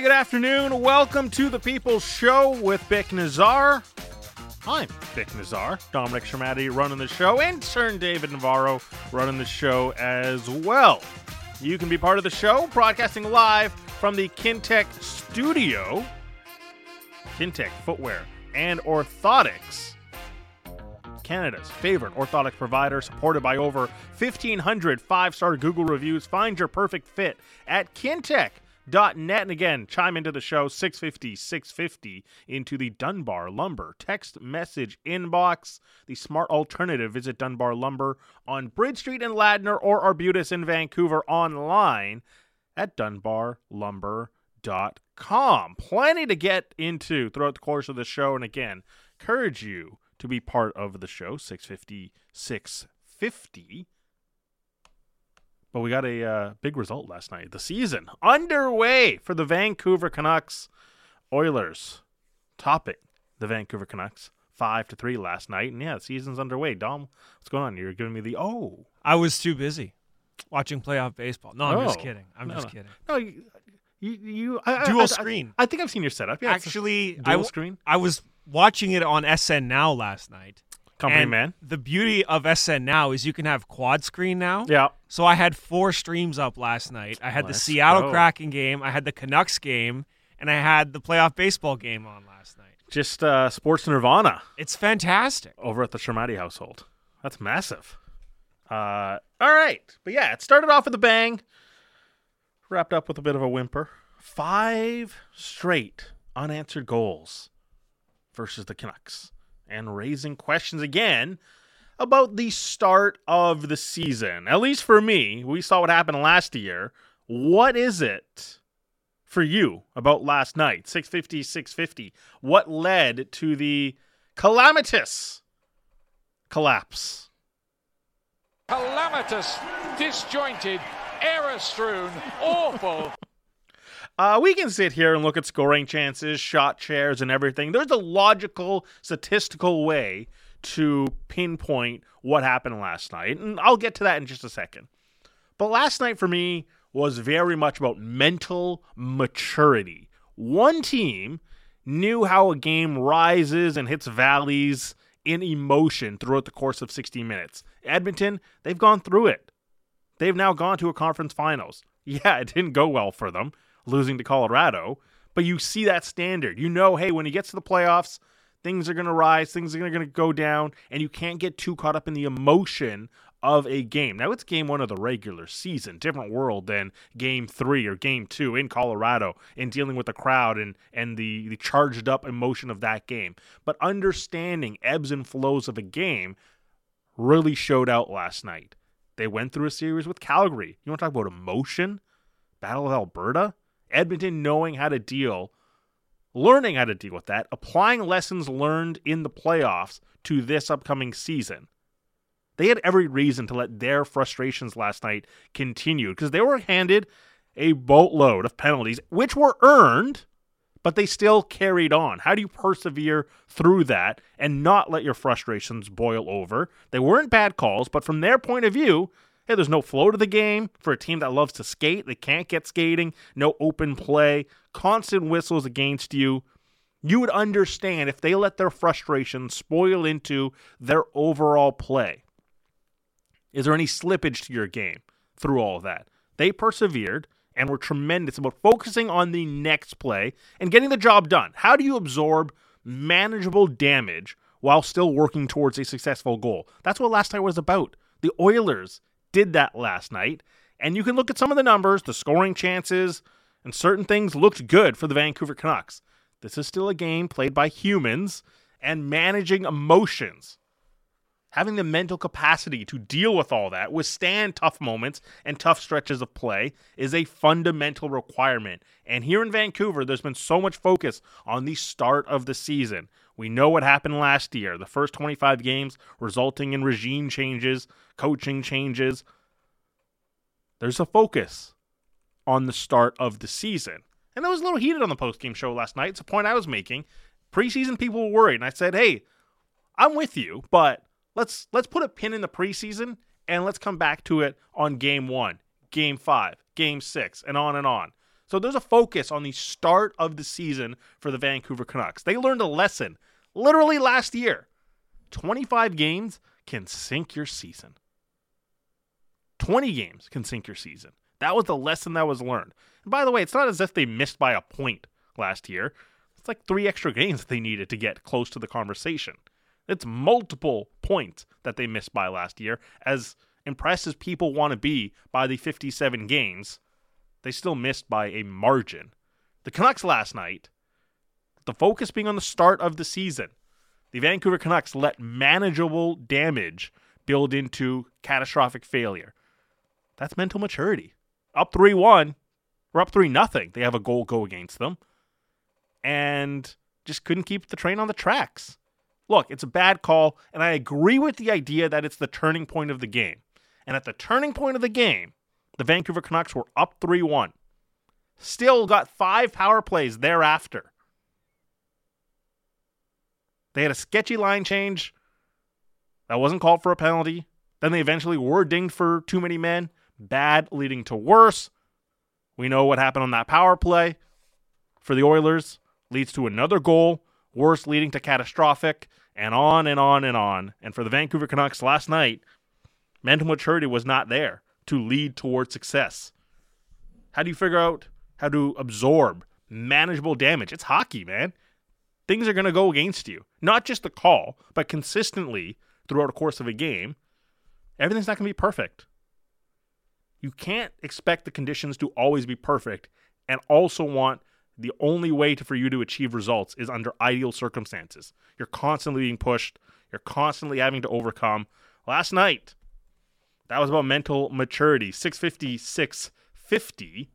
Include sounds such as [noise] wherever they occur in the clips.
Hey, good afternoon. Welcome to the People's Show with Bik Nizzar. I'm Bik Nizzar, Dominic Sramaty running the show, and David Navarro running the show as well. You can be part of the show, broadcasting live from the Kintec studio. Kintec Footwear and Orthotics, Canada's favorite orthotic provider, supported by over 1,500 five star Google reviews. Find your perfect fit at Kintec net. And again chime into the show 650 650 into the dunbar lumber text message inbox. The smart alternative visit dunbar lumber on bridge street in ladner or arbutus in vancouver online at dunbarlumber.com plenty to get into throughout the course of the show. And again encourage you to be part of the show 650 650 but we got a uh, big result last night. The season underway for the Vancouver Canucks. Oilers topping the Vancouver Canucks five to three last night, and yeah, the season's underway. Dom, what's going on? You're giving me the oh. I was too busy watching playoff baseball. No, I'm oh. just kidding. I'm no, just kidding. No, you, you, you I, dual I, screen. I, I, think I've seen your setup. Yeah, actually, dual screen. I was watching it on SN Now last night. Company and man. The beauty of SN now is you can have quad screen now. Yeah. So I had four streams up last night. I had Let's the Seattle go. Kraken game, I had the Canucks game, and I had the playoff baseball game on last night. Just uh, sports nirvana. It's fantastic. Over at the Sramaty household. That's massive. Uh, all right. But yeah, it started off with a bang, wrapped up with a bit of a whimper. Five straight unanswered goals versus the Canucks and raising questions again about the start of the season. At least for me, we saw what happened last year. What is it for you about last night? 650 650. What led to the calamitous collapse? Calamitous, disjointed, error strewn, awful. Uh, we can sit here and look at scoring chances, shot shares, and everything. There's a logical, statistical way to pinpoint what happened last night, and I'll get to that in just a second. But last night for me was very much about mental maturity. One team knew how a game rises and hits valleys in emotion throughout the course of 60 minutes. Edmonton, they've gone through it. They've now gone to a conference finals. [laughs] Yeah, it didn't go well for them losing to Colorado. But you see that standard. You know, hey, when he gets to the playoffs, things are going to rise, things are going to go down, and you can't get too caught up in the emotion of a game. Now, it's game one of the regular season, different world than game three or game two in Colorado in dealing with the crowd and, and the, the charged up emotion of that game. But understanding ebbs and flows of a game really showed out last night. They went through a series with Calgary. You want to talk about emotion? Battle of Alberta? Edmonton knowing how to deal, learning how to deal with that, applying lessons learned in the playoffs to this upcoming season. They had every reason to let their frustrations last night continue because they were handed a boatload of penalties, which were earned, but they still carried on. How do you persevere through that and not let your frustrations boil over? They weren't bad calls, but from their point of view, Hey, there's no flow to the game for a team that loves to skate. They can't get skating, no open play, constant whistles against you. You would understand if they let their frustration spoil into their overall play. Is there any slippage to your game through all that? They persevered and were tremendous about focusing on the next play and getting the job done. How do you absorb manageable damage while still working towards a successful goal? That's what last night was about. The Oilers did that last night. And you can look at some of the numbers, the scoring chances, and certain things looked good for the Vancouver Canucks. This is still a game played by humans and managing emotions. Having the mental capacity to deal with all that, withstand tough moments and tough stretches of play is a fundamental requirement. And here in Vancouver, there's been so much focus on the start of the season. We know what happened last year, the first 25 games resulting in regime changes, coaching changes. There's a focus on the start of the season. And that was a little heated on the post-game show last night. It's a point I was making. Preseason people were worried, and I said, "Hey, I'm with you, but let's let's put a pin in the preseason and let's come back to it on game 1, game 5, game 6, and on and on." So there's a focus on the start of the season for the Vancouver Canucks. They learned a lesson literally last year. 25 games can sink your season. 20 games can sink your season. That was the lesson that was learned. And by the way, it's not as if they missed by a point last year. It's like three extra games that they needed to get close to the conversation. It's multiple points that they missed by last year. As impressed as people want to be by the 57 games, they still missed by a margin. The Canucks last night, the focus being on the start of the season, the Vancouver Canucks let manageable damage build into catastrophic failure. That's mental maturity. Up 3 1, or up 3 nothing. They have a goal go against them. And just couldn't keep the train on the tracks. Look, it's a bad call, and I agree with the idea that it's the turning point of the game. And at the turning point of the game, the Vancouver Canucks were up 3 1. Still got five power plays thereafter. They had a sketchy line change that wasn't called for a penalty. Then they eventually were dinged for too many men. Bad leading to worse. We know what happened on that power play for the Oilers leads to another goal, worse leading to catastrophic, and on and on and on. And for the Vancouver Canucks last night, mental maturity was not there to lead towards success. How do you figure out how to absorb manageable damage? It's hockey, man. Things are going to go against you. Not just the call, but consistently throughout the course of a game. Everything's not going to be perfect. You can't expect the conditions to always be perfect and also want the only way to, for you to achieve results is under ideal circumstances. You're constantly being pushed, you're constantly having to overcome. Last night, that was about mental maturity. 650, 650.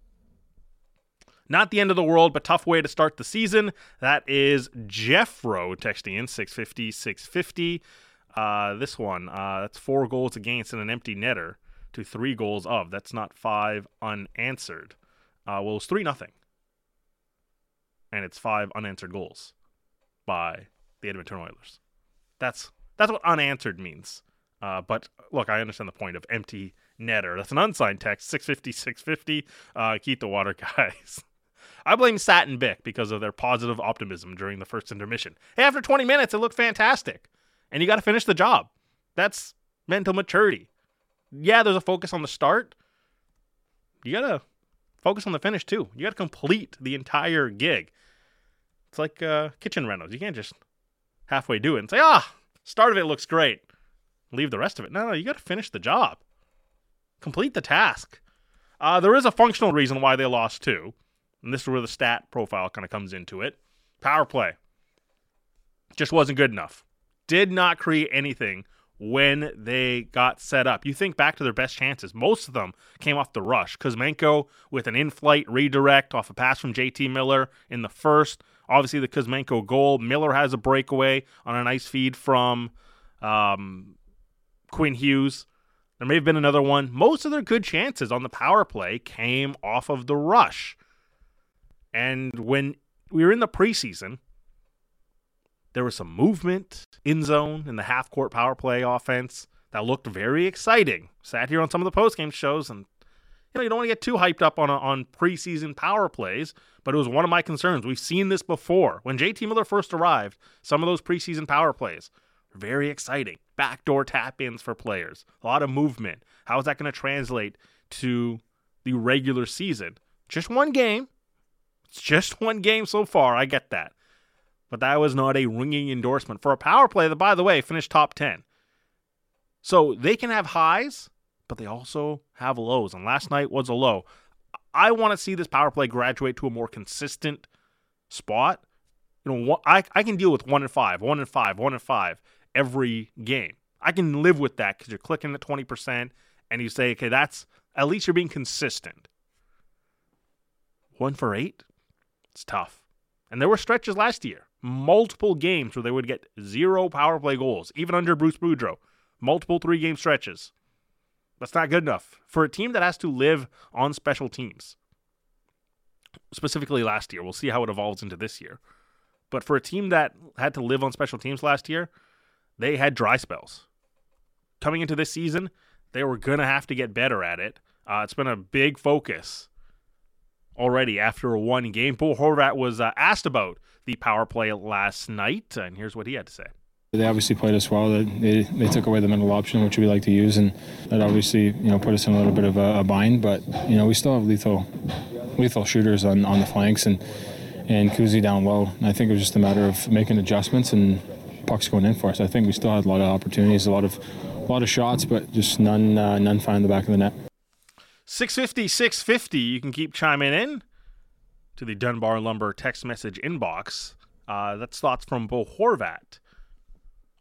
Not the end of the world, but tough way to start the season. That is Jeffro texting in 650, 650. Uh, this one, uh, that's four goals against and an empty netter to three goals of. That's not five unanswered. Uh, well, it's three nothing, and it's five unanswered goals by the Edmonton Oilers. That's that's what unanswered means. Uh, but look, I understand the point of empty netter. That's an unsigned text, 650, 650. Uh, keep the water, [laughs] guys. I blame Sat and Bik because of their positive optimism during the first intermission. Hey, after 20 minutes, it looked fantastic. And you got to finish the job. That's mental maturity yeah, there's a focus on the start. You gotta focus on the finish too. You gotta complete the entire gig. It's like uh, kitchen rentals. You can't just halfway do it and say, ah, start of it looks great. Leave the rest of it. No, no, you gotta finish the job. Complete the task. Uh, there is a functional reason why they lost too, and this is where the stat profile kind of comes into it. Power play just wasn't good enough. Did not create anything when they got set up. You think back to their best chances. Most of them came off the rush. Kuzmenko with an in-flight redirect off a pass from JT Miller in the first. Obviously, the Kuzmenko goal. Miller has a breakaway on a nice feed from um, Quinn Hughes. There may have been another one. Most of their good chances on the power play came off of the rush. And when we were in the preseason, there was some movement in zone in the half court power play offense that looked very exciting. Sat here on some of the post game shows and you know, you don't want to get too hyped up on on preseason power plays, but it was one of my concerns. We've seen this before. When JT Miller first arrived, some of those preseason power plays were very exciting. Backdoor tap ins for players, a lot of movement. How is that going to translate to the regular season? Just one game. It's just [laughs] one game so far. I get that but that was not a ringing endorsement for a power play that, by the way, finished top 10. So they can have highs, but they also have lows. And last night was a low. I want to see this power play graduate to a more consistent spot. You know, I, I can deal with one and five, one and five, one and five every game. I can live with that because you're clicking at 20% and you say, okay, that's at least you're being consistent. One for eight? It's tough. And there were stretches last year multiple games where they would get zero power play goals, even under Bruce Boudreau. Multiple three game stretches. That's not good enough for a team that has to live on special teams. Specifically last year. We'll see how it evolves into this year. But for a team that had to live on special teams last year, they had dry spells. Coming into this season, they were going to have to get better at it. Uh, it's been a big focus already after one game. Bo Horvat was uh, asked about the power play last night, and here's what he had to say. They obviously played us well. They, they took away the middle option, which we like to use, and that obviously you know put us in a little bit of a, a bind. But you know we still have lethal lethal shooters on, on the flanks and and Kuzi down low. And I think it was just a matter of making adjustments and pucks going in for us. I think we still had a lot of opportunities, a lot of a lot of shots, but just none uh, none finding the back of the net. 650 650 you can keep chiming in to the dunbar lumber text message inbox uh, that's thoughts from bo horvat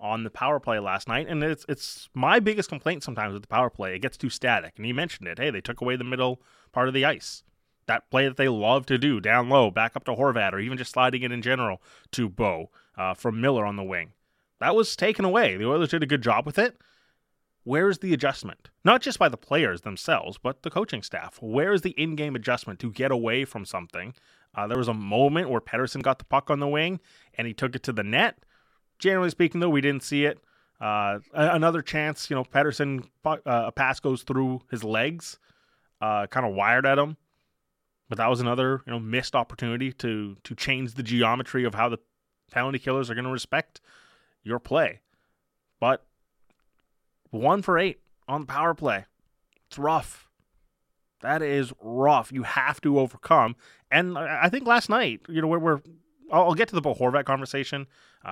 on the power play last night and it's it's my biggest complaint sometimes with the power play it gets too static and he mentioned it hey they took away the middle part of the ice that play that they love to do down low back up to horvat or even just sliding it in general to bo uh, from miller on the wing that was taken away the oilers did a good job with it where's the adjustment? Not just by the players themselves, but the coaching staff. Where is the in game adjustment to get away from something? Uh, there was a moment where Pettersson got the puck on the wing and he took it to the net. Generally speaking, though, we didn't see it. Uh, another chance, you know, Pettersson, uh, a pass goes through his legs, uh, kind of wired at him. But that was another, you know, missed opportunity to to change the geometry of how the penalty killers are going to respect your play. But one for eight on the power play. It's rough. That is rough. You have to overcome. And I think last night, you know, we're, we're I'll get to the Bo Horvat conversation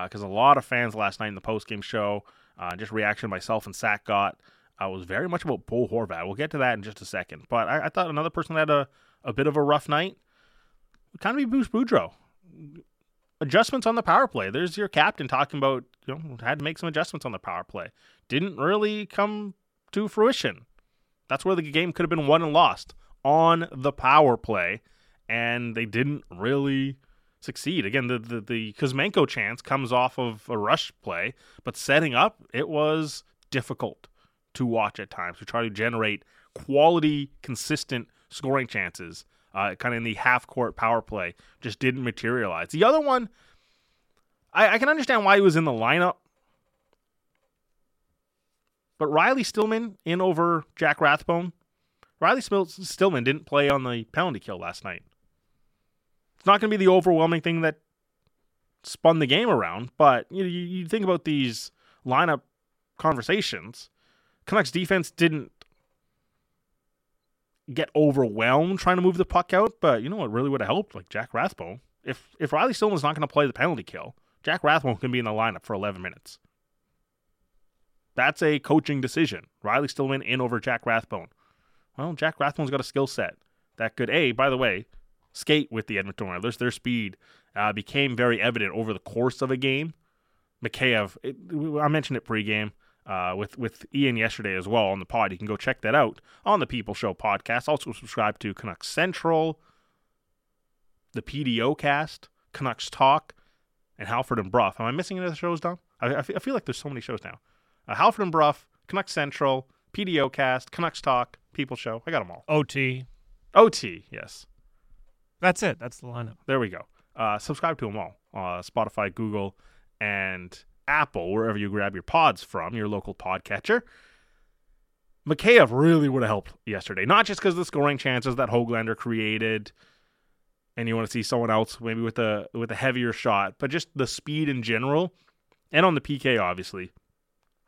because uh, a lot of fans last night in the post game show, uh, just reaction myself and Sack got, uh, was very much about Bo Horvat. We'll get to that in just a second. But I, I thought another person that had a, a bit of a rough night would kind of be Bruce Boudreau. Adjustments on the power play. There's your captain talking about, you know, had to make some adjustments on the power play didn't really come to fruition. That's where the game could have been won and lost on the power play, and they didn't really succeed. Again, the the, the Kuzmenko chance comes off of a rush play, but setting up it was difficult to watch at times to try to generate quality, consistent scoring chances. Uh, kind of in the half court power play, just didn't materialize. The other one, I, I can understand why he was in the lineup but Riley Stillman in over Jack Rathbone. Riley Stillman didn't play on the penalty kill last night. It's not going to be the overwhelming thing that spun the game around, but you, you think about these lineup conversations. Canucks defense didn't get overwhelmed trying to move the puck out, but you know what really would have helped? Like Jack Rathbone. If if Riley Stillman's not going to play the penalty kill, Jack Rathbone can be in the lineup for 11 minutes. That's a coaching decision. Riley Stillman in over Jack Rathbone. Well, Jack Rathbone's got a skill set that could, A, by the way, skate with the Edmonton Oilers. Their speed uh, became very evident over the course of a game. Mikheyev, it, I mentioned it pregame uh, with, with Ian yesterday as well on the pod. You can go check that out on the People Show podcast. Also, subscribe to Canucks Central, the PDO cast, Canucks Talk, and Halford and Brough. Am I missing any of the shows, Dom? I, I feel like there's so many shows now uh, Halford and Brough, Canucks Central, PDO Cast, Canucks Talk, People Show. I got them all. OT. OT, yes. That's it. That's the lineup. There we go. Uh, subscribe to them all. Uh, Spotify, Google, and Apple, wherever you grab your pods from, your local podcatcher. Mikheyev really would have helped yesterday. Not just because of the scoring chances that Hoglander created, and you want to see someone else maybe with a with a heavier shot, but just the speed in general, and on the PK, obviously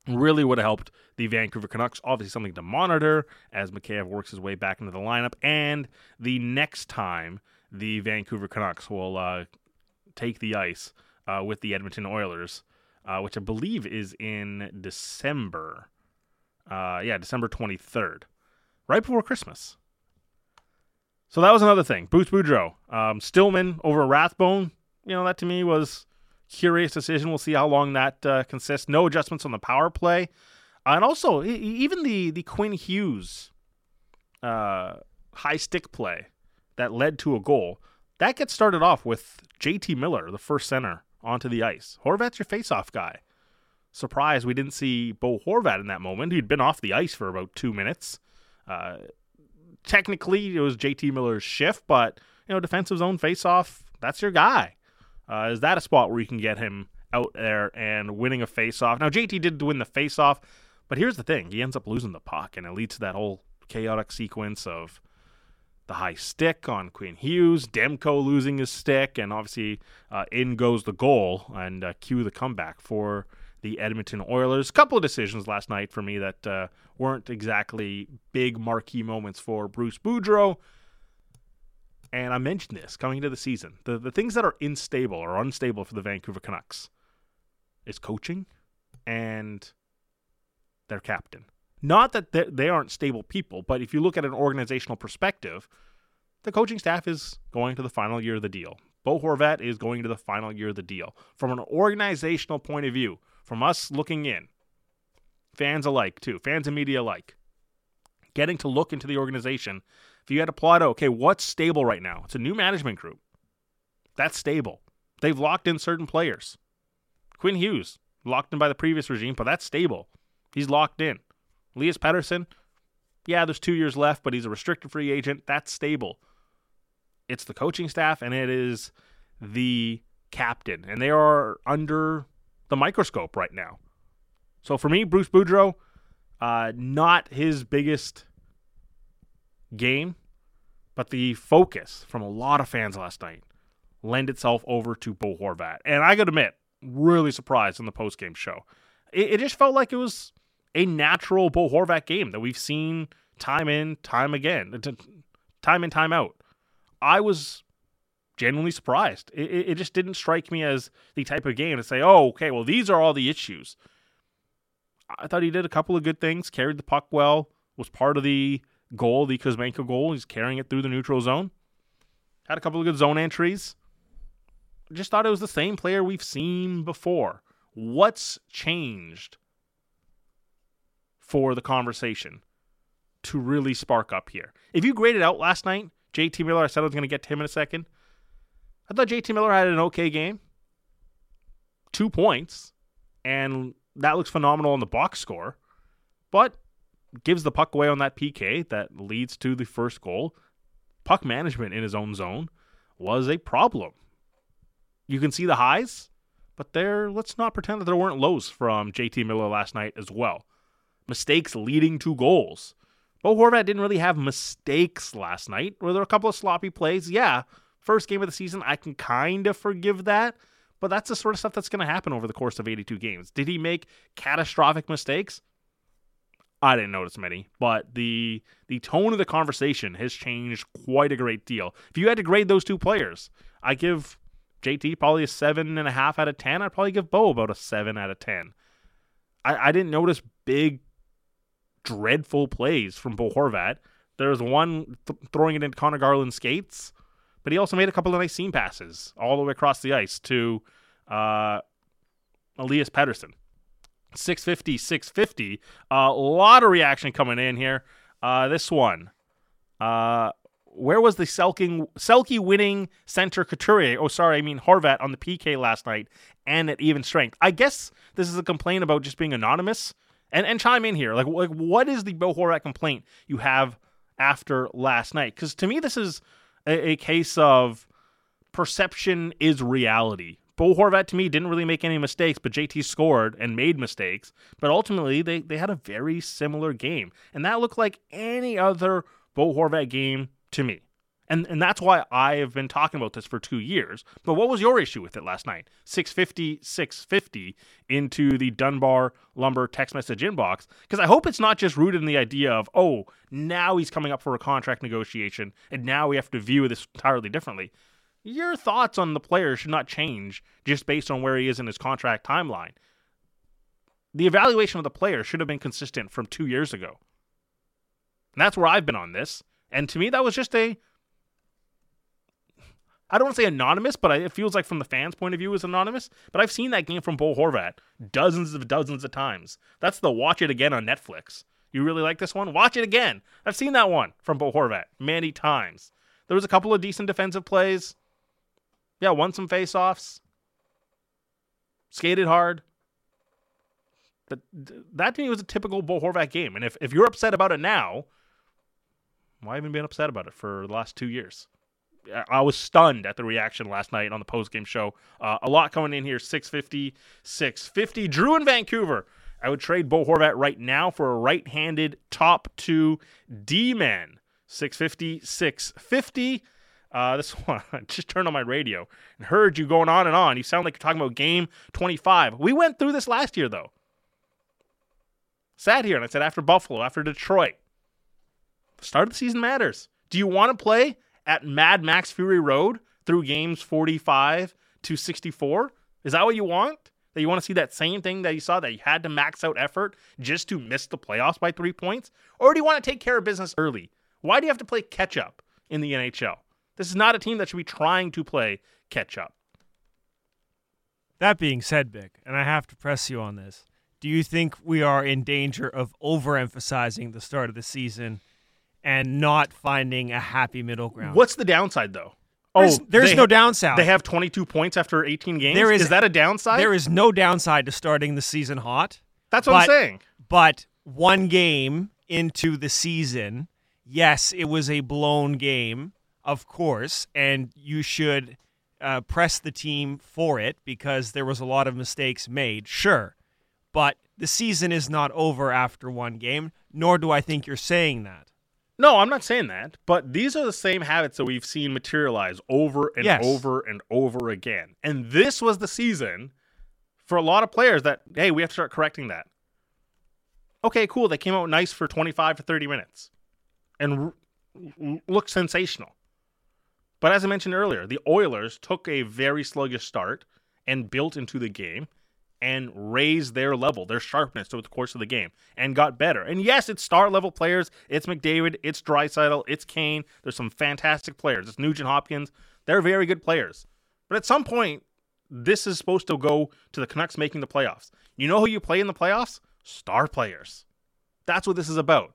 really would have helped the Vancouver Canucks. Obviously, something to monitor as Mikheyev works his way back into the lineup. And the next time the Vancouver Canucks will uh, take the ice uh, with the Edmonton Oilers, uh, which I believe is in December. Uh, yeah, December 23rd, right before Christmas. So that was another thing. Bruce Boudreau. Um, Stillman over Rathbone. You know, that to me was curious decision. We'll see how long that uh, consists. No adjustments on the power play, and also even the the Quinn Hughes uh, high stick play that led to a goal that gets started off with JT Miller, the first center, onto the ice. Horvat's your faceoff guy. Surprised we didn't see Bo Horvat in that moment. He'd been off the ice for about two minutes. Uh, technically, it was JT Miller's shift, but you know, defensive zone faceoff, that's your guy. Uh, is that a spot where you can get him out there and winning a faceoff? Now, JT did win the faceoff, but here's the thing: he ends up losing the puck, and it leads to that whole chaotic sequence of the high stick on Quinn Hughes, Demko losing his stick, and obviously uh, in goes the goal and uh, cue the comeback for the Edmonton Oilers. A couple of decisions last night for me that uh, weren't exactly big marquee moments for Bruce Boudreau. And I mentioned this coming into the season. The, the things that are unstable or unstable for the Vancouver Canucks is coaching and their captain. Not that they aren't stable people, but if you look at an organizational perspective, the coaching staff is going to the final year of the deal. Bo Horvat is going to the final year of the deal. From an organizational point of view, from us looking in, fans alike too, fans and media alike, getting to look into the organization, if you had to plot out, okay, what's stable right now? It's a new management group. That's stable. They've locked in certain players. Quinn Hughes, locked in by the previous regime, but that's stable. He's locked in. Elias Pettersson, yeah, there's two years left, but he's a restricted free agent. That's stable. It's the coaching staff and it is the captain, and they are under the microscope right now. So for me, Bruce Boudreau, uh, not his biggest game, but the focus from a lot of fans last night lend itself over to Bo Horvat. And I gotta admit, really surprised in the post game show. It, it, just felt like it was a natural Bo Horvat game that we've seen time in, time again, time in, time out. I was genuinely surprised. It, it just didn't strike me as the type of game to say, oh, okay, well, these are all the issues. I thought he did a couple of good things, carried the puck well, was part of the goal, the Kuzmenko goal. He's carrying it through the neutral zone. Had a couple of good zone entries. Just thought it was the same player we've seen before. What's changed for the conversation to really spark up here? If you graded out last night, JT Miller, I said I was going to get to him in a second. I thought JT Miller had an okay game. Two points, and that looks phenomenal on the box score, but gives the puck away on that PK that leads to the first goal. Puck management in his own zone was a problem. You can see the highs, but there let's not pretend that there weren't lows from JT Miller last night as well. Mistakes leading to goals. Bo Horvat didn't really have mistakes last night. Were there a couple of sloppy plays? Yeah, first game of the season, I can kind of forgive that. But that's the sort of stuff that's going to happen over the course of 82 games. Did he make catastrophic mistakes? I didn't notice many, but the the tone of the conversation has changed quite a great deal. If you had to grade those two players, I give JT probably a seven and a half out of ten. I'd probably give Bo about a seven out of ten. I, I didn't notice big, dreadful plays from Bo Horvat. There was one th- throwing it into Connor Garland's skates but he also made a couple of nice seam passes all the way across the ice to uh, Elias Pettersson. 650, 650. A uh, lot of reaction coming in here. Uh, this one. Uh, where was the Selking, Selke winning center Couturier? Oh, sorry, I mean Horvat on the PK last night and at even strength. I guess this is a complaint about just being anonymous. And and chime in here. Like, like what is the Bo Horvat complaint you have after last night? Because to me, this is a, a case of perception is reality. Bo Horvat to me didn't really make any mistakes, but JT scored and made mistakes. But ultimately, they, they had a very similar game. And that looked like any other Bo Horvat game to me. And and that's why I have been talking about this for two years. But what was your issue with it last night? 650, 650 into the Dunbar Lumber text message inbox. Because I hope it's not just rooted in the idea of, oh, now he's coming up for a contract negotiation, and now we have to view this entirely differently. Your thoughts on the player should not change just based on where he is in his contract timeline. The evaluation of the player should have been consistent from two years ago. And that's where I've been on this. And to me, that was just a I don't want to say anonymous, but it feels like from the fans' point of view, is anonymous. But I've seen that game from Bo Horvat dozens of dozens of times. That's the watch it again on Netflix. You really like this one? Watch it again. I've seen that one from Bo Horvat many times. There was a couple of decent defensive plays. Yeah, won some faceoffs. Skated hard. But that to me was a typical Bo Horvat game. And if, if you're upset about it now, why even been upset about it for the last two years? I was stunned at the reaction last night on the post game show. Uh, a lot coming in here 650, 650. Drew in Vancouver. I would trade Bo Horvat right now for a right handed top two D man. 650, 650. Uh, this [laughs] one, I just turned on my radio and heard you going on and on. You sound like you're talking about game 25. We went through this last year, though. Sat here and I said after Buffalo, after Detroit, the start of the season matters. Do you want to play at Mad Max Fury Road through games 45 to 64? Is that what you want? That you want to see that same thing that you saw that you had to max out effort just to miss the playoffs by three points? Or do you want to take care of business early? Why do you have to play catch up in the NHL? This is not a team that should be trying to play catch up. That being said, Bik, and I have to press you on this, do you think we are in danger of overemphasizing the start of the season and not finding a happy middle ground? What's the downside, though? There's, oh, there's they- no downside. They have 22 points after 18 games. There is- is that a downside? there is no downside to starting the season hot. That's what I'm saying. But one game into the season, yes, it was a blown game, of course, and you should uh, press the team for it because there was a lot of mistakes made, sure. But the season is not over after one game, nor do I think you're saying that. No, I'm not saying that, but these are the same habits that we've seen materialize over and Yes. over and over again. And this was the season for a lot of players that, hey, we have to start correcting that. Okay, cool. They came out nice for 25 to 30 minutes and r- looked sensational. But as I mentioned earlier, the Oilers took a very sluggish start and built into the game and raised their level, their sharpness over the course of the game and got better. And yes, it's star level players. It's McDavid, it's Draisaitl, it's Kane. There's some fantastic players. It's Nugent Hopkins. They're very good players. But at some point, this is supposed to go to the Canucks making the playoffs. You know who you play in the playoffs? Star players. That's what this is about.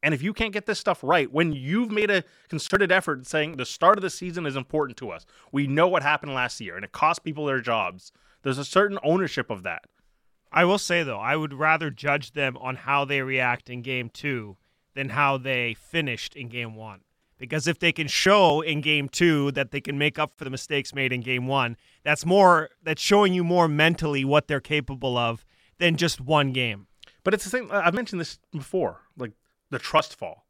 And if you can't get this stuff right, when you've made a concerted effort saying the start of the season is important to us, we know what happened last year and it cost people their jobs. There's a certain ownership of that. I will say though, I would rather judge them on how they react in game two than how they finished in game one. Because if they can show in game two that they can make up for the mistakes made in game one, that's more that's showing you more mentally what they're capable of than just one game. But it's the same. I've mentioned this before, like the trust fall.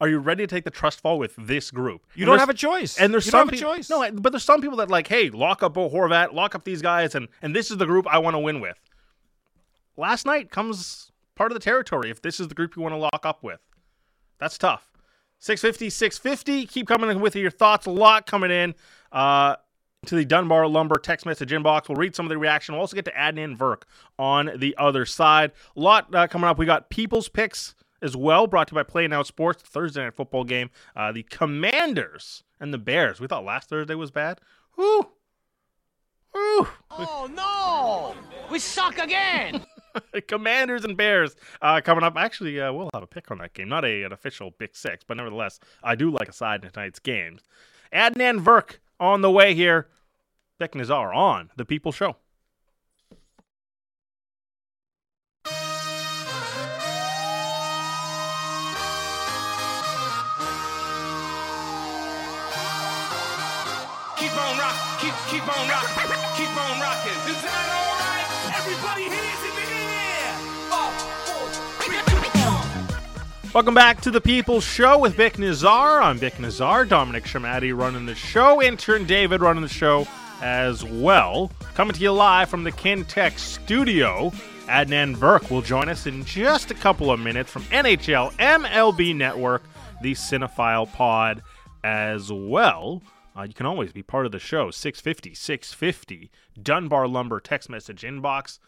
Are you ready to take the trust fall with this group? You And don't have a choice. And there's you some don't have a choice. No, but there's some people that like, hey, lock up Bo Horvat, lock up these guys, and and this is the group I want to win with. Last night comes part of the territory if this is the group you want to lock up with. That's tough. 650, 650. Keep coming in with your thoughts. A lot coming in uh, to the Dunbar Lumber text message inbox. We'll read some of the reaction. We'll also get to Adnan Virk on the other side. A lot uh, coming up. We got People's Picks as well, brought to you by Play Now Sports, Thursday night football game. Uh, the Commanders and the Bears. We thought last Thursday was bad. Whew. Whew. Oh no! We suck again! [laughs] Commanders and Bears uh, coming up. Actually, uh, we'll have a pick on that game. Not a, an official Big Six, but nevertheless, I do like a side in tonight's games. Adnan Virk on the way here. Bik Nizzar on The People Show. Keep on rock, keep keep on rock, keep on rocking. Is that all right? Everybody hands in the air. Welcome back to The People's Show with Bik Nizzar. I'm Bik Nizzar. Dominic Sramaty running the show. Intern David running the show as well. Coming to you live from the Kintec studio. Adnan Virk will join us in just a couple of minutes from NHL MLB Network, the Cinephile Pod as well. Uh, you can always be part of the show. 650 650 Dunbar Lumber text message inbox.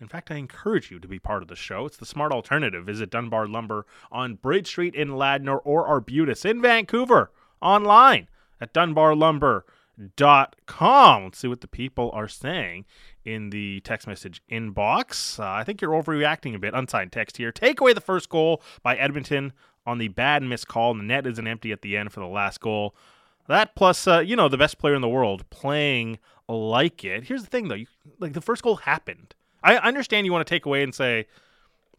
In fact, I encourage you to be part of the show. It's the smart alternative. Visit Dunbar Lumber on Bridge Street in Ladner or Arbutus in Vancouver online at dunbarlumber.com. Let's see what the people are saying in the text message inbox. Uh, I think you're overreacting a bit. Unsigned text here. Take away the first goal by Edmonton on the bad missed call. The net isn't empty at the end for the last goal. That plus, uh, you know, the best player in the world playing like it. Here's the thing, though. You, like the first goal happened. I understand you want to take away and say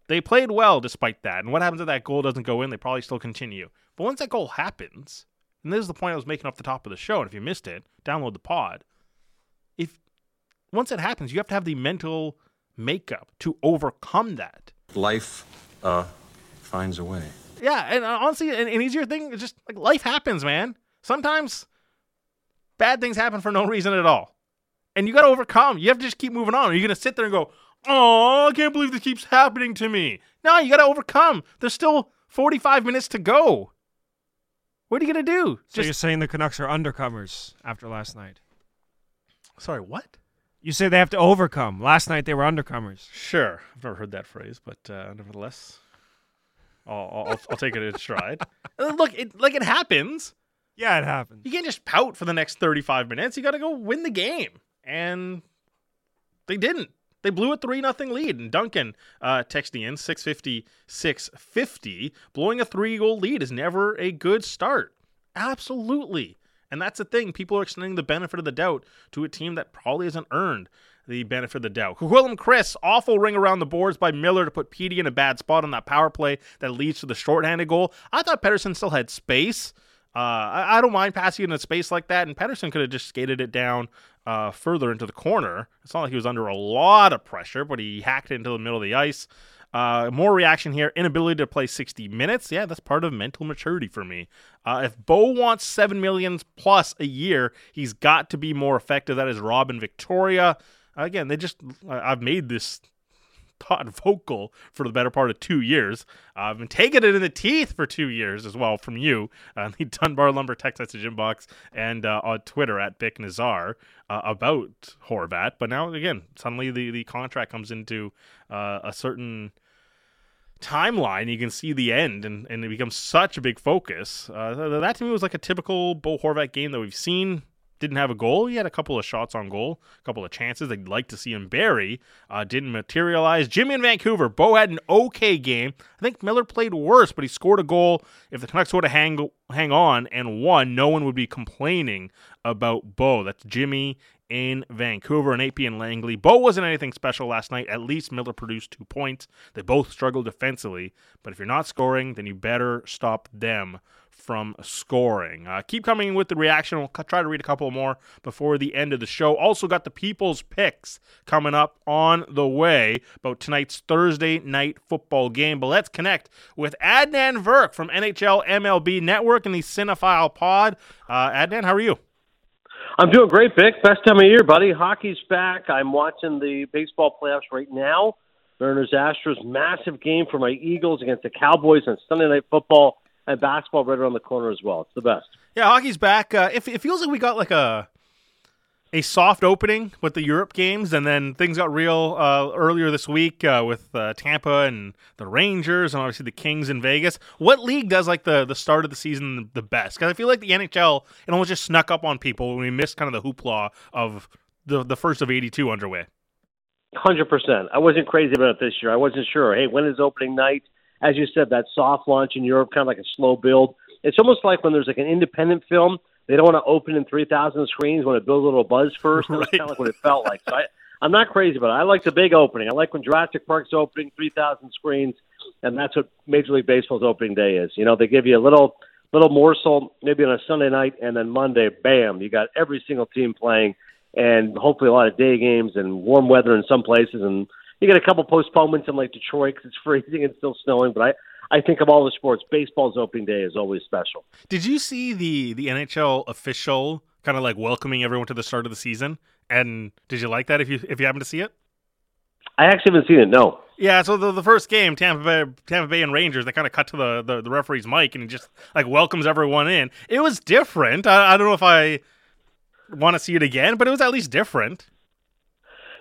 they played well despite that. And what happens if that goal doesn't go in? They probably still continue. But once that goal happens, and this is the point I was making off the top of the show. And if you missed it, download the pod. If once it happens, you have to have the mental makeup to overcome that. Life uh, finds a way. Yeah, and uh, honestly, an, an easier thing is just like life happens, man. Sometimes bad things happen for no reason at all, and you got to overcome. You have to just keep moving on. Are you gonna sit there and go, "Oh, I can't believe this keeps happening to me"? No, you got to overcome. There's still 45 minutes to go. What are you gonna do? So you're saying the Canucks are undercomers after last night? sorry, what? You say they have to overcome. Last night they were undercomers. Sure, I've never heard that phrase, but uh, nevertheless, I'll, I'll, I'll take it in stride. [laughs] Look, it, like it happens. Yeah, it happens. You can't just pout for the next 35 minutes. You got to go win the game. And they didn't. They blew a 3 nothing lead. And Duncan uh, texting in 650, 650. Blowing a three goal lead is never a good start. Absolutely. And that's the thing. People are extending the benefit of the doubt to a team that probably hasn't earned the benefit of the doubt. Willem Chris, awful ring around the boards by Miller to put Petey in a bad spot on that power play that leads to the shorthanded goal. I thought Pettersson still had space. Uh, I, I don't mind passing in a space like that, and Pettersson could have just skated it down uh, further into the corner. It's not like he was under a lot of pressure, but he hacked it into the middle of the ice. Uh, more reaction here. Inability to play 60 minutes. Yeah, that's part of mental maturity for me. Uh, if Bo wants seven millions plus a year, he's got to be more effective. That is Robin Victoria. Again, they just I've made this thought [laughs] vocal for the better part of two years. Uh, I've been taking it in the teeth for two years as well from you, uh, [laughs] the Dunbar Lumber text message inbox and uh, on Twitter at Bik Nizzar uh, about Horvat. But now again, suddenly the the contract comes into uh, a certain timeline, you can see the end, and, and it becomes such a big focus. Uh, that to me was like a typical Bo Horvat game that we've seen. Didn't have a goal. He had a couple of shots on goal, a couple of chances. they'd like to see him bury. Uh, didn't materialize. Jimmy in Vancouver. Bo had an okay game. I think Miller played worse, but he scored a goal. If the Canucks would have hang hang on and won, no one would be complaining about Bo. That's Jimmy in Vancouver and AP in Langley. Bo wasn't anything special last night. At least Miller produced two points. They both struggled defensively, but if you're not scoring, then you better stop them from scoring. Uh, keep coming with the reaction. We'll try to read a couple more before the end of the show. Also, got the people's picks coming up on the way about tonight's Thursday night football game. But let's connect with Adnan Virk from NHL MLB Network and the Cinephile Pod. Uh, Adnan, how are you? I'm doing great, Bik. Best time of year, buddy. Hockey's back. I'm watching the baseball playoffs right now. Mariners Astros, massive game for my Eagles against the Cowboys on Sunday Night Football, and basketball right around the corner as well. It's the best. Yeah, hockey's back. Uh, it, it feels like we got like a a soft opening with the Europe games, and then things got real uh, earlier this week uh, with uh, Tampa and the Rangers, and obviously the Kings in Vegas. What league does like the the start of the season the best? Because I feel like the NHL it almost just snuck up on people when we missed kind of the hoopla of the the first of eighty two underway. Hundred percent. I wasn't crazy about it this year. I wasn't sure. Hey, when is opening night? As you said, that soft launch in Europe, kind of like a slow build. It's almost like when there's like an independent film. They don't want to open in three thousand screens. Want to build a little buzz first. That's [laughs] Right. kind of like what it felt like. So I, I'm not crazy about it. I like the big opening. I like when Jurassic Park's opening, three thousand screens, and that's what Major League Baseball's opening day is. You know, they give you a little little morsel maybe on a Sunday night, and then Monday, bam, you got every single team playing, and hopefully a lot of day games and warm weather in some places, and you get a couple postponements in like Detroit because it's freezing and still snowing. But I I think of all the sports, baseball's opening day is always special. Did you see the the NHL official kind of like welcoming everyone to the start of the season? And did you like that? If you if you happen to see it? I actually haven't seen it. No. Yeah, so the, the first game, Tampa Bay, Tampa Bay and Rangers, they kind of cut to the, the, the referee's mic and he just like welcomes everyone in. It was different. I, I don't know if I want to see it again, but it was at least different.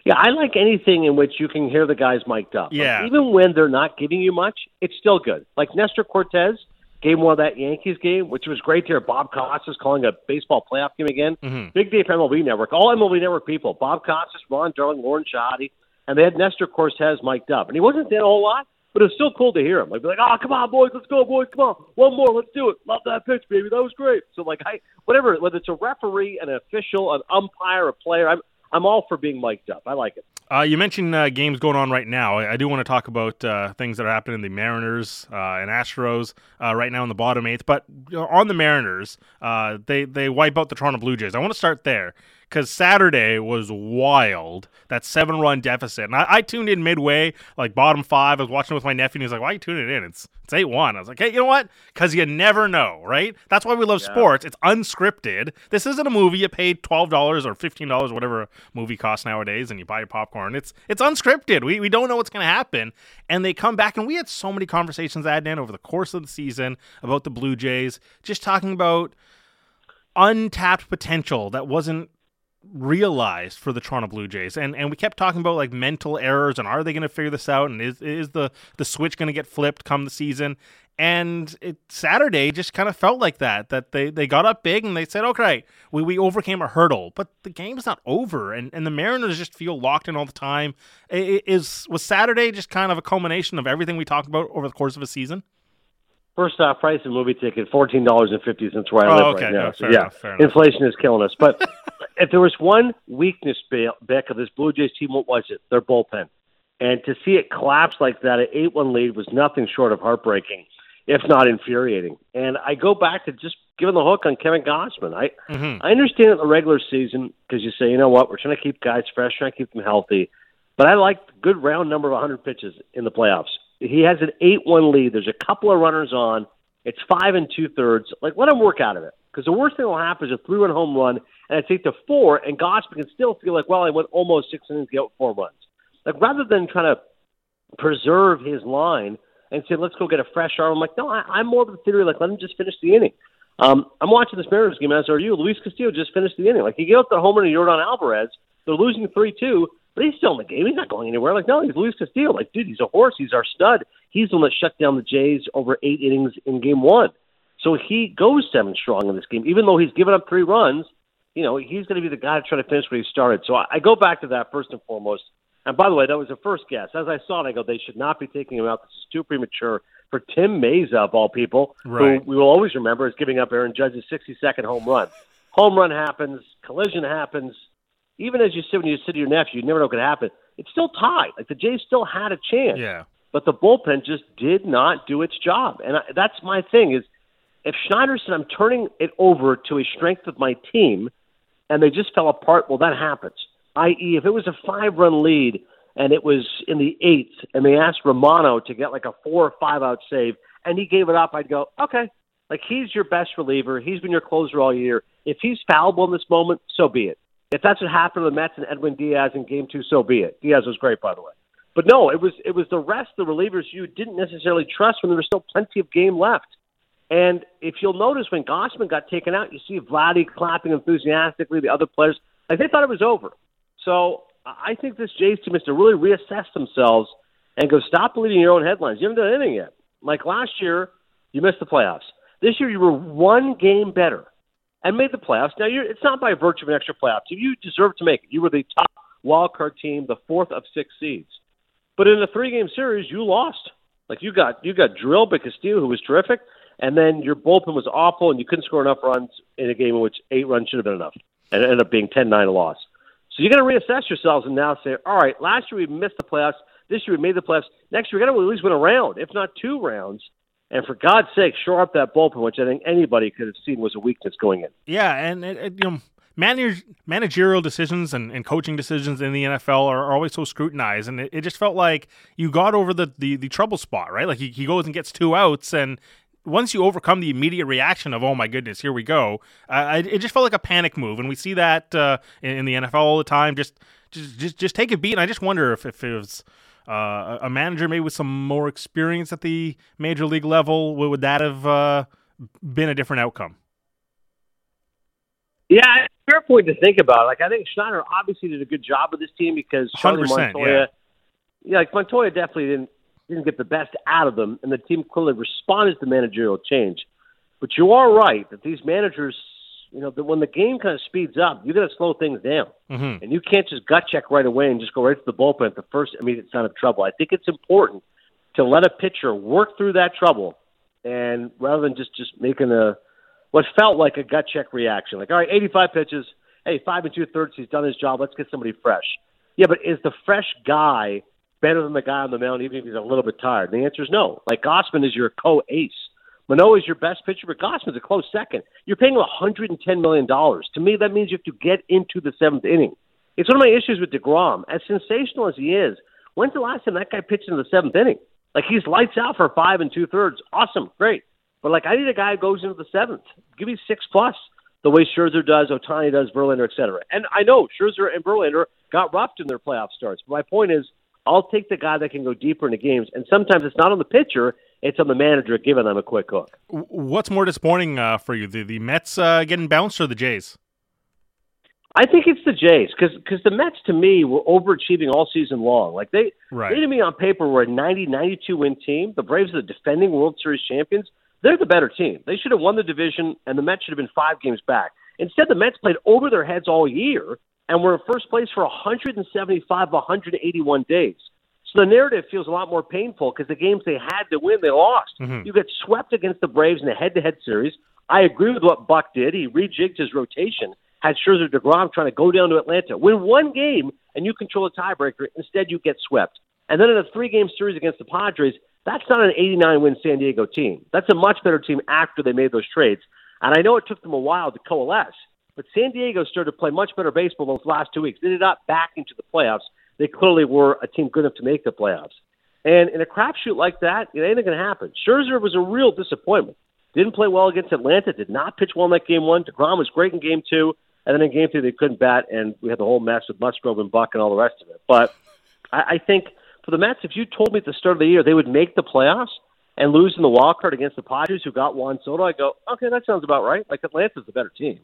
Yeah, I like anything in which you can hear the guys mic'd up. Like, Yeah. even when they're not giving you much, it's still good. Like Nestor Cortes, game one of that Yankees game, which was great to hear Bob Costas calling a baseball playoff game again. Mhm. Big day for MLB Network. All MLB Network people. Bob Costas, Ron Darling, Lauren Shehadi. And they had Nestor Cortes mic'd up. And he wasn't saying a whole lot, but it was still cool to hear him. Like, be like, oh, come on, boys, let's go, boys, come on. One more, let's do it. Love that pitch, baby. That was great. So, like, I whatever, whether it's a referee, an official, an umpire, a player, I'm, I'm all for being mic'd up. I like it. Uh, you mentioned uh, games going on right now. I, I do want to talk about uh, things that are happening in the Mariners uh, and Astros uh, right now in the bottom eighth. But on the Mariners, uh, they they wipe out the Toronto Blue Jays. I want to start there because Saturday was wild. That seven run deficit, and I, I tuned in midway, like bottom five. I was watching it with my nephew, and he's like, "Why are you tuning in? It's It's eight one. I was like, hey, you know what? Because you never know, right? That's why we love sports. It's unscripted. This isn't a movie you paid twelve dollars or fifteen dollars, whatever a movie costs nowadays, and you buy your popcorn. It's it's unscripted. We we don't know what's going to happen, and they come back, and we had so many conversations, Adnan, over the course of the season about the Blue Jays, just talking about untapped potential that wasn't realized for the Toronto Blue Jays. And and we kept talking about like mental errors and are they going to figure this out and is is the the switch going to get flipped come the season? And it Saturday just kind of felt like that that they they got up big and they said, "Okay, we we overcame a hurdle." But the game's not over and and the Mariners just feel locked in all the time. I- I- Is was Saturday just kind of a culmination of everything we talked about over the course of a season? First off, price of movie ticket fourteen dollars and fifty cents where I Oh, live okay. right now. Yeah, So, yeah, enough, enough. inflation is killing us. But [laughs] if there was one weakness, Bik, of this Blue Jays team, what was it? Their bullpen. And to see it collapse like that at eight one lead was nothing short of heartbreaking, if not infuriating. And I go back to just giving the hook on Kevin Gausman. I Mm-hmm. I understand in the regular season because you say, you know what, we're trying to keep guys fresh, trying to keep them healthy. But I like good round number of 100 pitches in the playoffs. He has an 8 1 lead. There's a couple of runners on. It's five and two thirds. Like, let him work out of it. Because the worst thing that will happen is a three run home run, and it's eight to four, and Gausman can still feel like, well, I went almost six innings to get four runs. Like, rather than trying to preserve his line and say, let's go get a fresh arm, I'm like, no, I, I'm more of the theory, like, let him just finish the inning. Um, I'm watching this Mariners game, as are you. Luis Castillo just finished the inning. Like, he gave up the homer to Yordan Alvarez. They're losing 3 2, but he's still in the game. He's not going anywhere. Like, no, he's Luis Castillo. Like, dude, he's a horse. He's our stud. He's the one that shut down the Jays over eight innings in game one. So he goes seven strong in this game, even though he's given up three runs. You know, he's going to be the guy to try to finish what he started. So I, I go back to that first and foremost. And by the way, that was the first guess. As I saw it, I go, they should not be taking him out. This is too premature for Tim Mayza, of all people, Right. who we will always remember as giving up Aaron Judge's 62nd home run. Home run happens, collision happens. Even as you sit when you sit to your nephew, you never know what could happen. It's still tied. Like the Jays still had a chance Yeah. but the bullpen just did not do its job. And I, that's my thing is if Schneider said I'm turning it over to a strength of my team and they just fell apart, well that happens. I.e. if it was a five run lead and it was in the eighth and they asked Romano to get like a four or five out save and he gave it up, I'd go, Okay. Like he's your best reliever. He's been your closer all year. If he's fallible in this moment, so be it. If that's what happened to the Mets and Edwin Diaz in game two, so be it. Diaz was great by the way. But no, it was it was the rest of the relievers you didn't necessarily trust when there was still plenty of game left. And if you'll notice when Gausman got taken out, you see Vladdy clapping enthusiastically, the other players, like they thought it was over. So I think this Jays team has to really reassess themselves and go stop believing your own headlines. You haven't done anything yet. Like last year, you missed the playoffs. This year, you were one game better and made the playoffs. Now, you're, it's not by virtue of an extra playoff team. You deserve to make it. You were the top wild card team, the fourth of six seeds. But in a three game series, you lost. Like you got you got drilled by Castillo, who was terrific, and then your bullpen was awful, and you couldn't score enough runs in a game in which eight runs should have been enough, and it ended up being 10-9 loss. So you got to reassess yourselves and now say, all right, last year we missed the playoffs. This year we made the playoffs. Next year we got to at least win a round, if not two rounds. And for God's sake, shore up that bullpen, which I think anybody could have seen was a weakness going in. Yeah, and it, it, you know, manage, managerial decisions and, and coaching decisions in the NFL are, are always so scrutinized, and it, it just felt like you got over the, the, the trouble spot, right? Like he, he goes and gets two outs, and once you overcome the immediate reaction of "Oh my goodness, here we go," uh, it, it just felt like a panic move, and we see that uh, in, in the NFL all the time. Just just just, just take a beat, and I just wonder if, if it was. Uh, a manager maybe with some more experience at the major league level would that have uh, been a different outcome? Yeah, fair point to think about. Like I think Schneider obviously did a good job with this team because Charlie 100%, Montoyo, yeah. yeah, like Montoyo definitely didn't didn't get the best out of them, and the team clearly responded to managerial change. But you are right that these managers, you know, that when the game kind of speeds up, you got to slow things down, Mm-hmm. and you can't just gut check right away and just go right to the bullpen at the first immediate sign of trouble. I think it's important to let a pitcher work through that trouble, and rather than just just making a what felt like a gut check reaction. Like, all right, 85 pitches. Hey, five and two thirds. He's done his job. Let's get somebody fresh. Yeah, but is the fresh guy better than the guy on the mound, even if he's a little bit tired? And the answer is no. Like, Gausman is your co ace. Manoah is your best pitcher, but Gausman's a close second. You're paying him $110 million. To me, that means you have to get into the seventh inning. It's one of my issues with DeGrom. As sensational as he is, when's the last time that guy pitched in the seventh inning? Like he's lights out for five and two thirds. Awesome, great. But like I need a guy who goes into the seventh. Give me six plus the way Scherzer does, Ohtani does, Verlander, et cetera. And I know Scherzer and Verlander got roughed in their playoff starts. But my point is, I'll take the guy that can go deeper into games. And sometimes it's not on the pitcher, it's on the manager giving them a quick hook. What's more disappointing uh, for you, the the Mets uh, getting bounced or the Jays? I think it's the Jays because the Mets to me were overachieving all season long. Like they, Right. they to me on paper were a 90, 92 win team. The Braves are the defending World Series champions. They're the better team. They should have won the division, and the Mets should have been five games back. Instead, the Mets played over their heads all year and were in first place for 175 181 days. So the narrative feels a lot more painful because the games they had to win, they lost. Mhm. You get swept against the Braves in a head-to-head series. I agree with what Buck did. He rejigged his rotation, had Scherzer DeGrom trying to go down to Atlanta, win one game, and you control a tiebreaker. Instead, you get swept. And then in a three-game series against the Padres, that's not an 89-win San Diego team. That's a much better team after they made those trades. And I know it took them a while to coalesce, but San Diego started to play much better baseball those last two weeks. They did not back into the playoffs. They clearly were a team good enough to make the playoffs. And in a crapshoot like that, it ain't going to happen. Scherzer was a real disappointment. Didn't play well against Atlanta. Did not pitch well in that game one. Degrom was great in game two, and then in game three they couldn't bat, and we had the whole mess with Musgrove and Buck and all the rest of it. But I, I think for the Mets, if you told me at the start of the year they would make the playoffs and lose in the wild card against the Padres, who got Juan Soto, I go, okay, that sounds about right. Like Atlanta's the better team.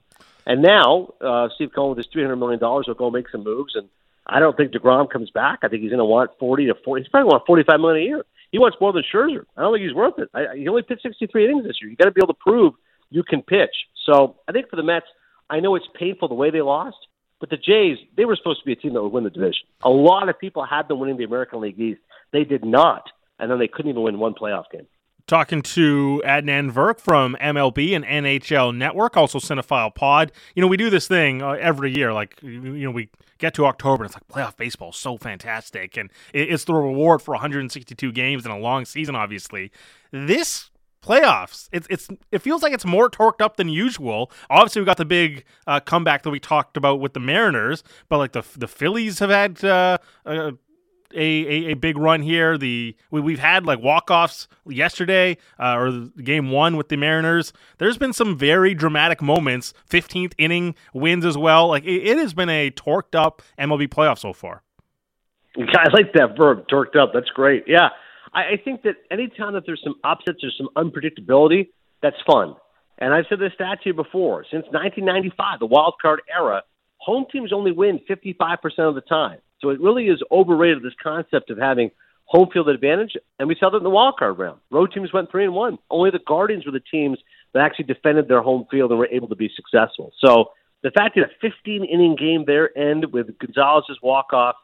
And now uh, Steve Cohen with his three hundred million dollars will go make some moves, and I don't think Degrom comes back. I think he's going to want forty to forty. He's probably want forty five million a year. He wants more than Scherzer. I don't think he's worth it. I, he only pitched sixty three innings this year. You got to be able to prove you can pitch. So I think for the Mets, I know it's painful the way they lost, but the Jays they were supposed to be a team that would win the division. A lot of people had them winning the American League East. They did not, and then they couldn't even win one playoff game. Talking to Adnan Virk from MLB and NHL Network, also Cinephile Pod. You know, we do this thing uh, every year. Like, you know, we get to October and it's like playoff baseball is so fantastic. And it's the reward for 162 games in a long season, obviously. This playoffs, it's, it's it feels like it's more torqued up than usual. Obviously, we got the big uh, comeback that we talked about with the Mariners, but like the, the Phillies have had. Uh, uh, a, a, a big run here. The we, we've had like walk offs yesterday, uh, or game one with the Mariners. There's been some very dramatic moments. Fifteenth inning wins as well. Like it, it has been a torqued up MLB playoff so far. [laughs] I like that verb, torqued up. That's great. Yeah. I, I think that anytime that there's some upsets or some unpredictability, that's fun. And I've said this stat to you before. Since 1995, the wild card era, home teams only win 55% of the time. So it really is overrated, this concept of having home field advantage. And we saw that in the wild card round. Road teams went 3 and 1. Only the Guardians were the teams that actually defended their home field and were able to be successful. So the fact that a 15 inning game there end with Gonzalez's walk off,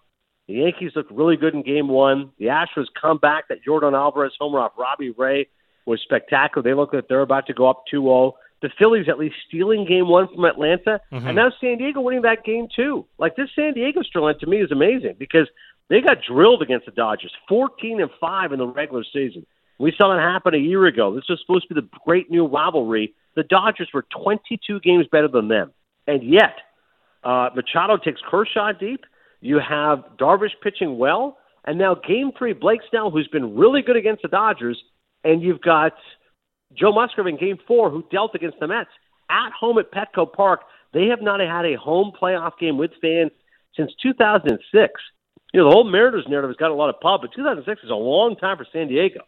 the Yankees looked really good in game one. The Astros come back. That Yordan Alvarez homer off Robbie Ray was spectacular. They look like they're about to go up 2 0. The Phillies at least stealing game one from Atlanta. And now San Diego winning that game too. Like this San Diego storyline to me is amazing because they got drilled against the Dodgers 14 and 5 in the regular season. We saw that happen a year ago. This was supposed to be the great new rivalry. The Dodgers were 22 games better than them. And yet, uh, Machado takes Kershaw deep. You have Darvish pitching well. And now, game three, Blake Snell, who's been really good against the Dodgers. And you've got Joe Musgrove in game four, who dealt against the Mets at home at Petco Park. They have not had a home playoff game with fans since 2006. You know, the whole Mariners narrative has got a lot of pub, but 2006 is a long time for San Diego.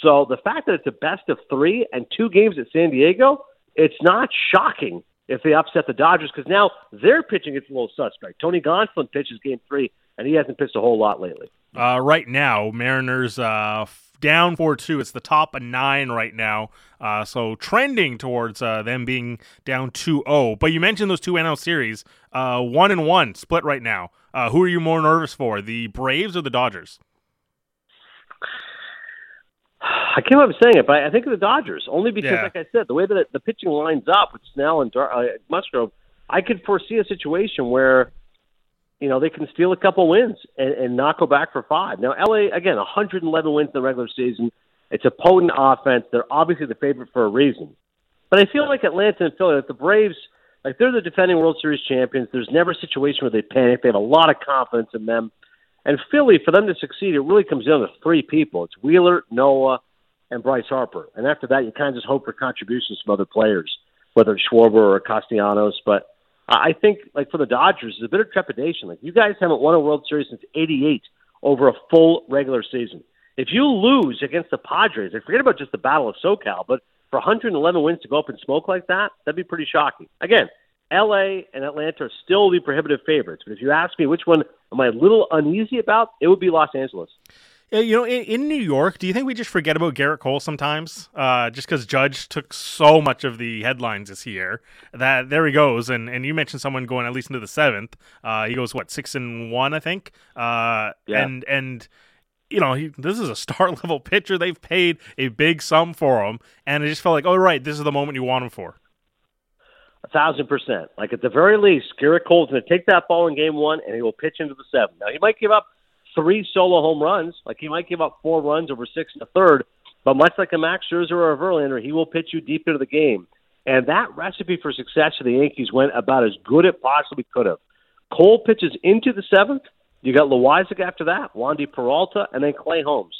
So the fact that it's a best of three and two games at San Diego, it's not shocking if they upset the Dodgers because now their pitching is a little suspect. Tony Gonsolin pitches game three, and he hasn't pitched a whole lot lately. Uh, right now, Mariners uh, down 4 2. It's the top of nine right now. Uh, so trending towards uh, them being down 2 0. But you mentioned those two NL series, uh, 1 and 1 split right now. Uh, who are you more nervous for, the Braves or the Dodgers? I can't remember saying it, but I think of the Dodgers only because, Yeah. like I said, the way that the pitching lines up with Snell and Dar- uh, Musgrove, I could foresee a situation where, you know, they can steal a couple wins and, and not go back for five. Now, LA again, 111 wins in the regular season. It's a potent offense. They're obviously the favorite for a reason, but I feel like Atlanta and Philly, like the Braves, like they're the defending World Series champions. There's never a situation where they panic. They have a lot of confidence in them. And Philly, for them to succeed, it really comes down to three people. It's Wheeler, Nola, and Bryce Harper. And after that, you kind of just hope for contributions from other players, whether it's Schwarber or Castellanos. But I think, like for the Dodgers, there's a bit of trepidation. Like you guys haven't won a World Series since '88 over a full regular season. If you lose against the Padres, and forget about just the Battle of SoCal, but for 111 wins to go up in smoke like that, that'd be pretty shocking. Again, LA and Atlanta are still the prohibitive favorites. But if you ask me which one am I a little uneasy about, it would be Los Angeles. Yeah, You know, in, in New York, do you think we just forget about Gerrit Cole sometimes? Uh, just because Judge took so much of the headlines this year that there he goes. And, and you mentioned someone going at least into the seventh. Uh, he goes what six and one, I think. Uh, Yeah. And and you know, he, this is a star [laughs] level pitcher. They've paid a big sum for him, and it just felt like, oh right, this is the moment you want him for. A thousand percent. Like at the very least, Gerrit Cole's going to take that ball in game one, and he will pitch into the seventh. Now he might give up three solo home runs, like he might give up four runs over six and a third, but much like a Max Scherzer or a Verlander, he will pitch you deep into the game. And that recipe for success for the Yankees went about as good it possibly could have. Cole pitches into the seventh. You got Loaisiga after that, Wandy Peralta, and then Clay Holmes.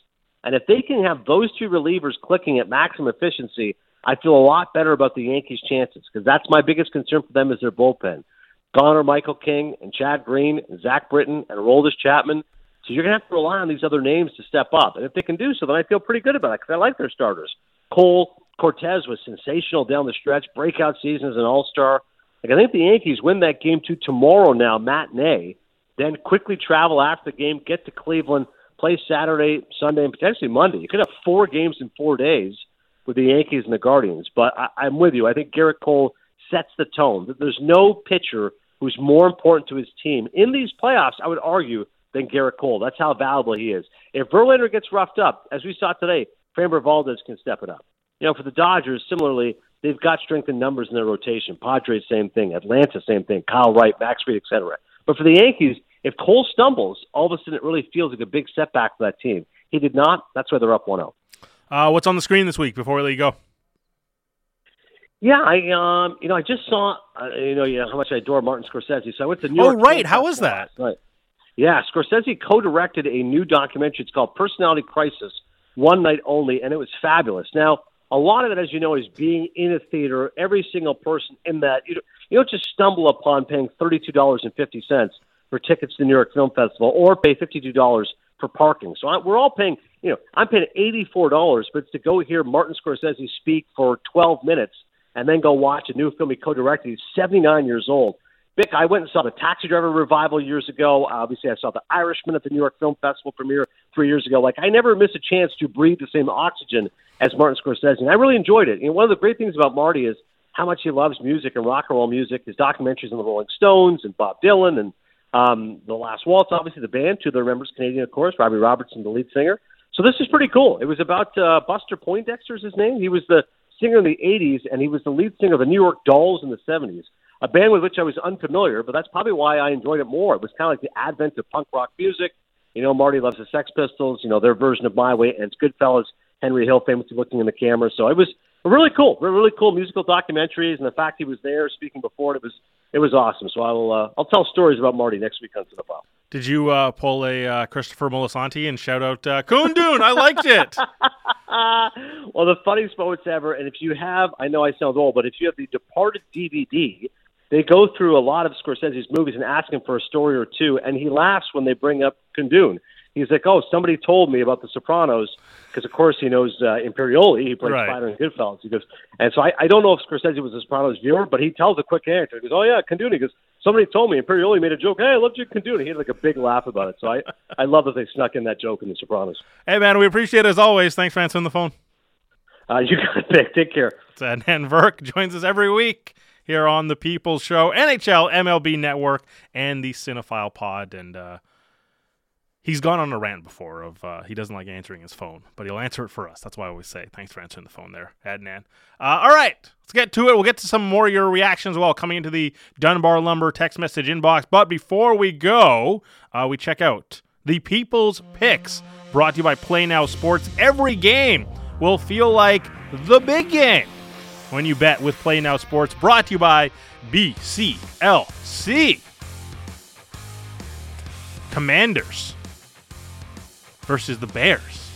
And if they can have those two relievers clicking at maximum efficiency, I feel a lot better about the Yankees' chances because that's my biggest concern for them is their bullpen. Connor Michael King and Chad Green and Zach Britton and Roldis Chapman. So you're going to have to rely on these other names to step up. And if they can do so, then I feel pretty good about it because I like their starters. Cole Cortes was sensational down the stretch, breakout season as an all star. Like I think the Yankees win that game to tomorrow now, matinee, then quickly travel after the game, get to Cleveland, play Saturday, Sunday, and potentially Monday. You could have four games in four days with the Yankees and the Guardians. But I, I'm with you. I think Gerrit Cole sets the tone. There's no pitcher who's more important to his team in these playoffs. I would argue than Gerrit Cole. That's how valuable he is. If Verlander gets roughed up, as we saw today, Framber Valdez can step it up. You know, for the Dodgers, similarly, they've got strength in numbers in their rotation. Padres, same thing. Atlanta, same thing. Kyle Wright, Max Fried, etc. But for the Yankees, if Cole stumbles, all of a sudden it really feels like a big setback for that team. He did not. That's why they're up 1-0. Uh, what's on the screen this week before we let you go? Yeah, I um, you know, I just saw, uh, you know, you know how much I adore Martin Scorsese. So I went to New Oh, York. right. How was that? night. Yeah, Scorsese co-directed a new documentary. It's called Personality Crisis, one night only, and it was fabulous. Now, a lot of it, as you know, is being in a theater. Every single person in that, you don't, you don't just stumble upon paying thirty-two dollars and fifty cents for tickets to the New York Film Festival, or pay fifty-two dollars for parking. So I, we're all paying. You know, I'm paying eighty-four dollars, but to go hear Martin Scorsese speak for twelve minutes and then go watch a new film he co-directed. He's 79 years old. Bik, I went and saw the Taxi Driver revival years ago. Obviously, I saw the Irishman at the New York Film Festival premiere three years ago. Like, I never miss a chance to breathe the same oxygen as Martin Scorsese, and I really enjoyed it. And one of the great things about Marty is how much he loves music and rock and roll music. His documentaries on the Rolling Stones and Bob Dylan and um, The Last Waltz, obviously the band, two of their members Canadian, of course, Robbie Robertson, the lead singer. So this is pretty cool. It was about uh, Buster Poindexter's his name. He was the singer in the 80s, and he was the lead singer of the New York Dolls in the 70s, a band with which I was unfamiliar, but that's probably why I enjoyed it more. It was kind of like the advent of punk rock music. You know, Marty loves the Sex Pistols, you know, their version of My Way, and it's Goodfellas, Henry Hill famously looking in the camera. So it was really cool, really cool musical documentaries, and the fact he was there speaking before it, it was it was awesome. So I will uh, I'll tell stories about Marty next week on To the Pop. Did you uh, pull a uh, Christopher Moltisanti and shout out uh, Kundun? I liked it. [laughs] well, the funniest moments ever, and if you have, I know I sound old, but if you have the Departed DVD, they go through a lot of Scorsese's movies and ask him for a story or two, and he laughs when they bring up Kundun. He's like, "Oh, somebody told me about The Sopranos," because of course he knows uh, Imperioli. He played Right. Spider in Goodfellas. He goes, and so I, I don't know if Scorsese was a Sopranos viewer, but he tells a quick answer. He goes, "Oh yeah, Kundun." He goes, "Somebody told me Imperioli made a joke. Hey, I loved you, Kundun." He had like a big laugh about it. So I, I love that they snuck in that joke in The Sopranos. hey, man, we appreciate it as always. Thanks for answering the phone. Uh, you got it, [laughs] Bik. Take care. Adnan Virk joins us every week here on the People's Show, NHL, MLB Network, and the Cinephile Pod. And uh, he's gone on a rant before of uh, he doesn't like answering his phone, but he'll answer it for us. That's why I always say thanks for answering the phone there, Adnan. Uh, all right, let's get to it. We'll get to some more of your reactions as well coming into the Dunbar Lumber text message inbox. But before we go, uh, we check out the People's Picks brought to you by Play Now Sports. Every game will feel like the big game when you bet with Play Now Sports, brought to you by BCLC. Commanders versus the Bears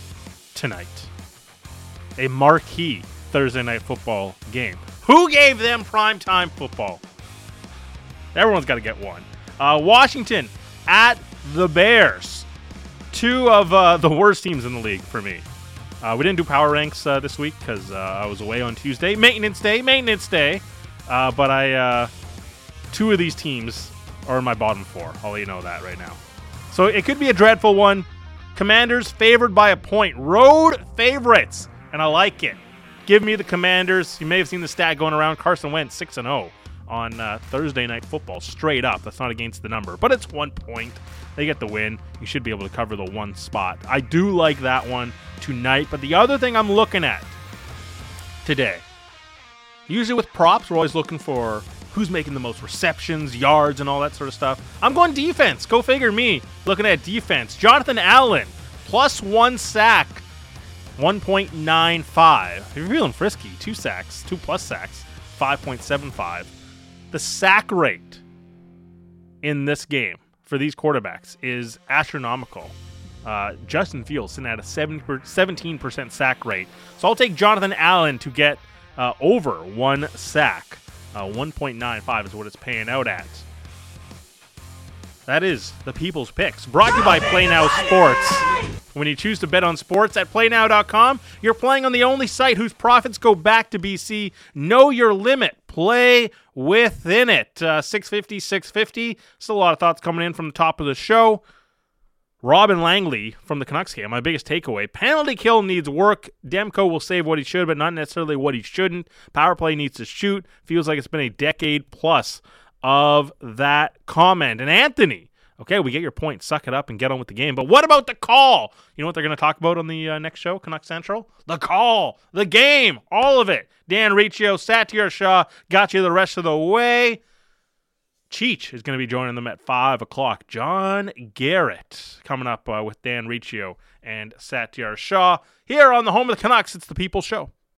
tonight. A marquee Thursday night football game. Who gave them primetime football? Everyone's got to get one. Uh, Washington at the Bears. Two of uh, the worst teams in the league for me. Uh, we didn't do power ranks uh, this week because uh, I was away on Tuesday. Maintenance day, maintenance day. Uh, but I, uh, two of these teams are in my bottom four. I'll let you know that right now. So it could be a dreadful one. Commanders favored by a point. Road favorites, and I like it. Give me the Commanders. You may have seen the stat going around. Carson Wentz six and zero on uh, Thursday Night Football. Straight up, that's not against the number, but it's one point. They get the win. You should be able to cover the one spot. I do like that one tonight. But the other thing I'm looking at today, usually with props, we're always looking for who's making the most receptions, yards, and all that sort of stuff. I'm going defense. Go figure me. Looking at defense. Jonathan Allen, plus one sack, 1.95. If you're feeling frisky, two sacks, two plus sacks, 5.75. The sack rate in this game for these quarterbacks is astronomical. Uh, Justin Fields sitting at a 70 17% sack rate. So I'll take Jonathan Allen to get uh, over one sack. Uh, 1.95 is what it's paying out at. That is the People's Picks, brought to you by Play Now Sports. When you choose to bet on sports at playnow.com, you're playing on the only site whose profits go back to BC. Know your limit. Play within it. Uh, 650, 650. Still a lot of thoughts coming in from the top of the show. Robin Langley from the Canucks game, my biggest takeaway. Penalty kill needs work. Demko will save what he should, but not necessarily what he shouldn't. Power play needs to shoot. Feels like it's been a decade plus of that comment. And Anthony, okay, we get your point. Suck it up and get on with the game. But what about the call? You know what they're going to talk about on the uh, next show, Canuck Central? The call, the game, all of it. Dan Riccio, Satiar Shah got you the rest of the way. Cheech is going to be joining them at 5 o'clock. John Garrett coming up uh, with Dan Riccio and Satiar Shah here on the home of the Canucks. It's the People Show.